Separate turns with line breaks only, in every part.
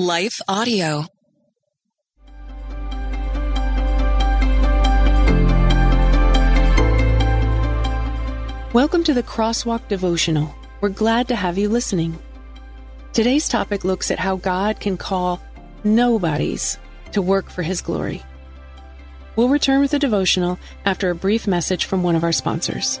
Life Audio.
Welcome to the Crosswalk Devotional. We're glad to have you listening. Today's topic looks at how God can call nobodies to work for His glory. We'll return with the devotional after a brief message from one of our sponsors.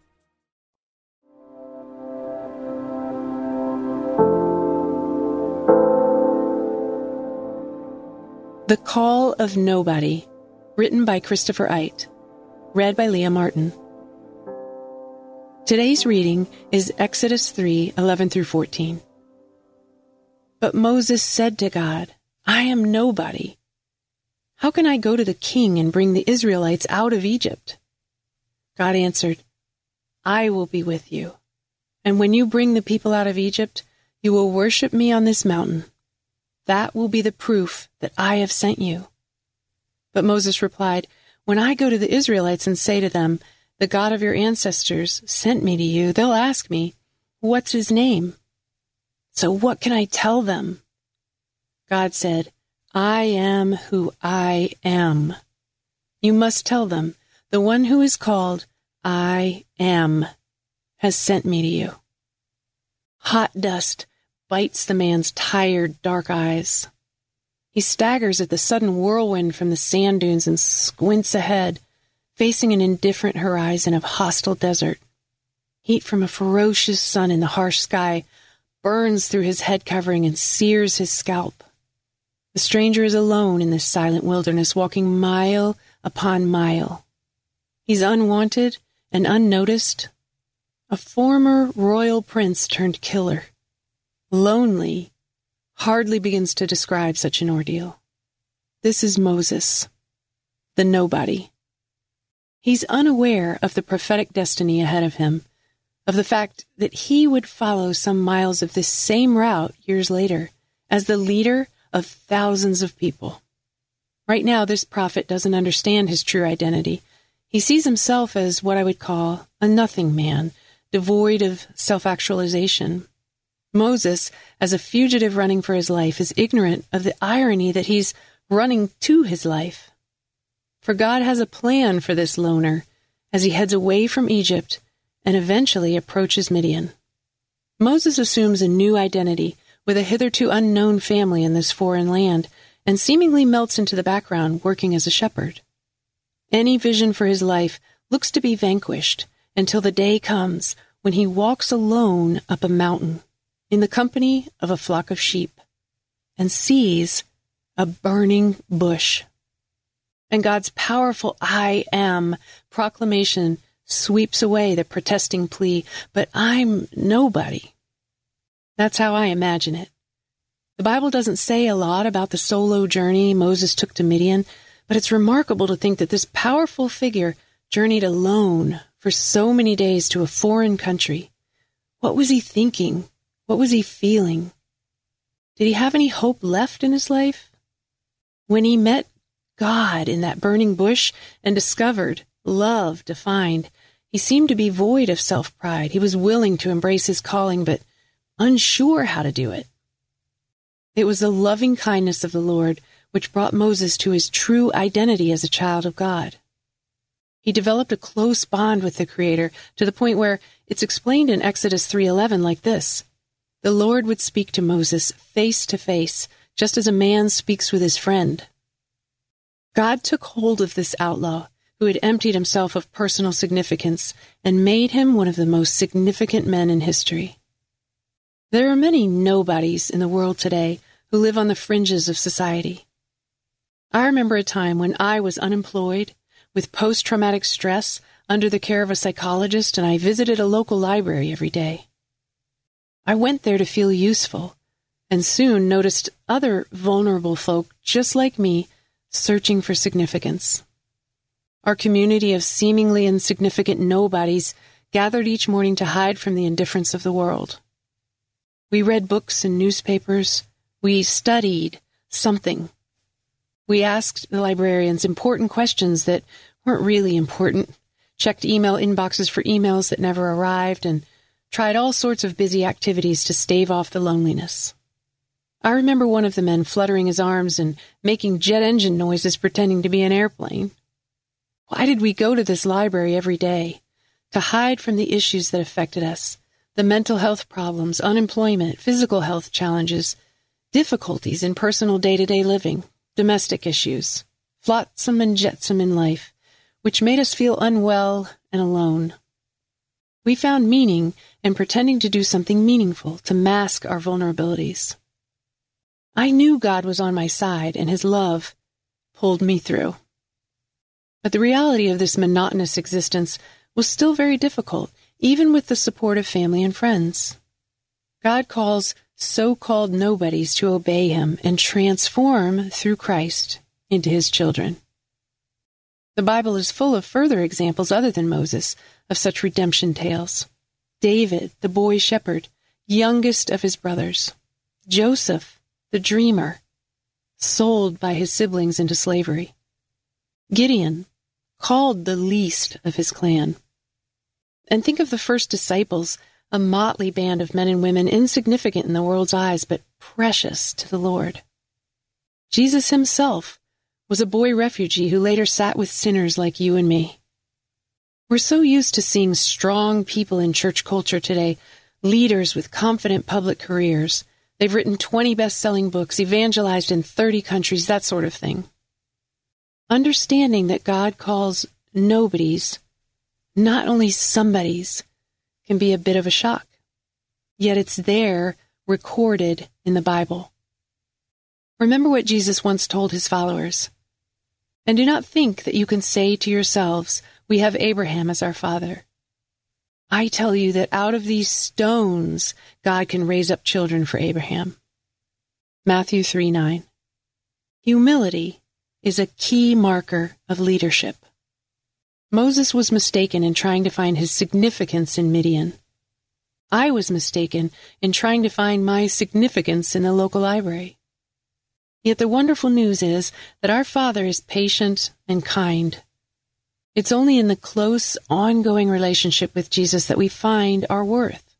The Call of Nobody, written by Christopher Ite, read by Leah Martin. Today's reading is Exodus 3 11 through 14. But Moses said to God, I am nobody. How can I go to the king and bring the Israelites out of Egypt? God answered, I will be with you. And when you bring the people out of Egypt, you will worship me on this mountain. That will be the proof that I have sent you. But Moses replied, When I go to the Israelites and say to them, The God of your ancestors sent me to you, they'll ask me, What's his name? So what can I tell them? God said, I am who I am. You must tell them, The one who is called I am has sent me to you. Hot dust bites the man's tired, dark eyes. He staggers at the sudden whirlwind from the sand dunes and squints ahead, facing an indifferent horizon of hostile desert. Heat from a ferocious sun in the harsh sky burns through his head covering and sears his scalp. The stranger is alone in this silent wilderness, walking mile upon mile. He's unwanted and unnoticed. A former royal prince turned killer. Lonely hardly begins to describe such an ordeal. This is Moses, the nobody. He's unaware of the prophetic destiny ahead of him, of the fact that he would follow some miles of this same route years later as the leader of thousands of people. Right now, this prophet doesn't understand his true identity. He sees himself as what I would call a nothing man, devoid of self actualization. Moses, as a fugitive running for his life, is ignorant of the irony that he's running to his life. For God has a plan for this loner as he heads away from Egypt and eventually approaches Midian. Moses assumes a new identity with a hitherto unknown family in this foreign land and seemingly melts into the background working as a shepherd. Any vision for his life looks to be vanquished until the day comes when he walks alone up a mountain in the company of a flock of sheep and sees a burning bush. And God's powerful I am proclamation sweeps away the protesting plea, but I'm nobody. That's how I imagine it. The Bible doesn't say a lot about the solo journey Moses took to Midian, but it's remarkable to think that this powerful figure journeyed alone for so many days to a foreign country. What was he thinking? What was he feeling? Did he have any hope left in his life? When he met God in that burning bush and discovered love defined, he seemed to be void of self pride. He was willing to embrace his calling, but unsure how to do it. It was the loving kindness of the Lord which brought Moses to his true identity as a child of God. He developed a close bond with the Creator to the point where it's explained in Exodus 3:11 like this: The Lord would speak to Moses face to face, just as a man speaks with his friend. God took hold of this outlaw who had emptied himself of personal significance and made him one of the most significant men in history. There are many nobodies in the world today who live on the fringes of society. I remember a time when I was unemployed, with post traumatic stress, under the care of a psychologist, and I visited a local library every day. I went there to feel useful, and soon noticed other vulnerable folk just like me searching for significance. Our community of seemingly insignificant nobodies gathered each morning to hide from the indifference of the world. We read books and newspapers. We studied something. We asked the librarians important questions that weren't really important, checked email inboxes for emails that never arrived, and tried all sorts of busy activities to stave off the loneliness. I remember one of the men fluttering his arms and making jet engine noises pretending to be an airplane. Why did we go to this library every day? To hide from the issues that affected us the mental health problems, unemployment, physical health challenges, difficulties in personal day to day living, domestic issues, flotsam and jetsam in life, which made us feel unwell and alone. We found meaning in pretending to do something meaningful to mask our vulnerabilities. I knew God was on my side and His love pulled me through. But the reality of this monotonous existence was still very difficult, even with the support of family and friends. God calls so called nobodies to obey Him and transform through Christ into His children. The Bible is full of further examples other than Moses of such redemption tales. David, the boy shepherd, youngest of his brothers. Joseph, the dreamer, sold by his siblings into slavery. Gideon, called the least of his clan. And think of the first disciples, a motley band of men and women insignificant in the world's eyes, but precious to the Lord. Jesus himself was a boy refugee who later sat with sinners like you and me. We're so used to seeing strong people in church culture today, leaders with confident public careers. They've written 20 best selling books, evangelized in 30 countries, that sort of thing. Understanding that God calls nobodies, not only somebodies, can be a bit of a shock. Yet it's there, recorded in the Bible. Remember what Jesus once told his followers. And do not think that you can say to yourselves, We have Abraham as our father. I tell you that out of these stones, God can raise up children for Abraham. Matthew 3 9. Humility is a key marker of leadership. Moses was mistaken in trying to find his significance in Midian. I was mistaken in trying to find my significance in the local library. Yet the wonderful news is that our Father is patient and kind. It's only in the close, ongoing relationship with Jesus that we find our worth.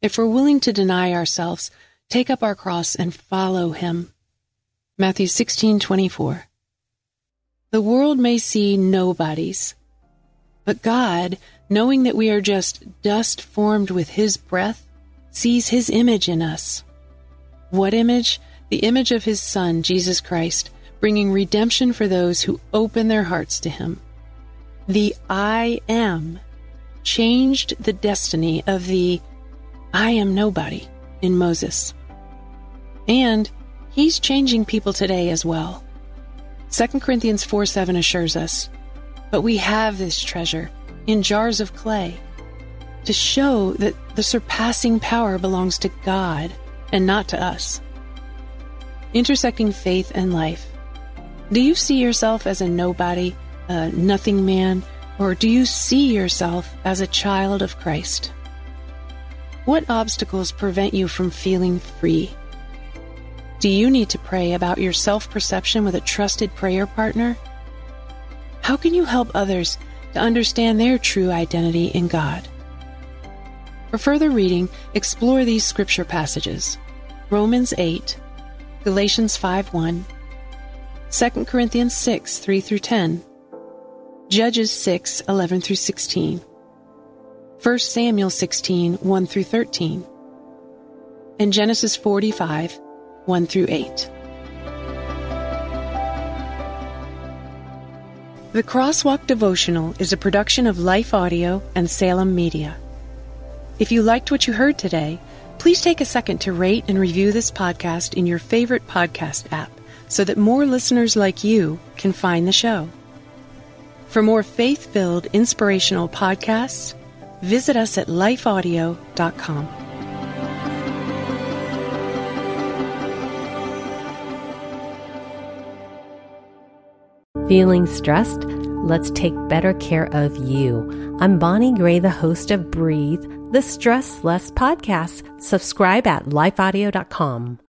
If we're willing to deny ourselves, take up our cross, and follow Him, Matthew 16:24. The world may see nobodies, but God, knowing that we are just dust formed with his breath, sees his image in us. What image? The image of his son, Jesus Christ, bringing redemption for those who open their hearts to him. The I am changed the destiny of the I am nobody in Moses. And He's changing people today as well. 2 Corinthians 4 7 assures us, But we have this treasure in jars of clay to show that the surpassing power belongs to God and not to us. Intersecting faith and life. Do you see yourself as a nobody, a nothing man, or do you see yourself as a child of Christ? What obstacles prevent you from feeling free? Do you need to pray about your self perception with a trusted prayer partner? How can you help others to understand their true identity in God? For further reading, explore these scripture passages Romans 8, Galatians 5 1, 2 Corinthians 6 3 through 10, Judges 6 11 through 16, 1 Samuel 16 1 through 13, and Genesis 45 1 through 8. The Crosswalk Devotional is a production of Life Audio and Salem Media. If you liked what you heard today, please take a second to rate and review this podcast in your favorite podcast app so that more listeners like you can find the show. For more faith filled, inspirational podcasts, visit us at lifeaudio.com.
Feeling stressed? Let's take better care of you. I'm Bonnie Gray, the host of Breathe, the Stress Less podcast. Subscribe at lifeaudio.com.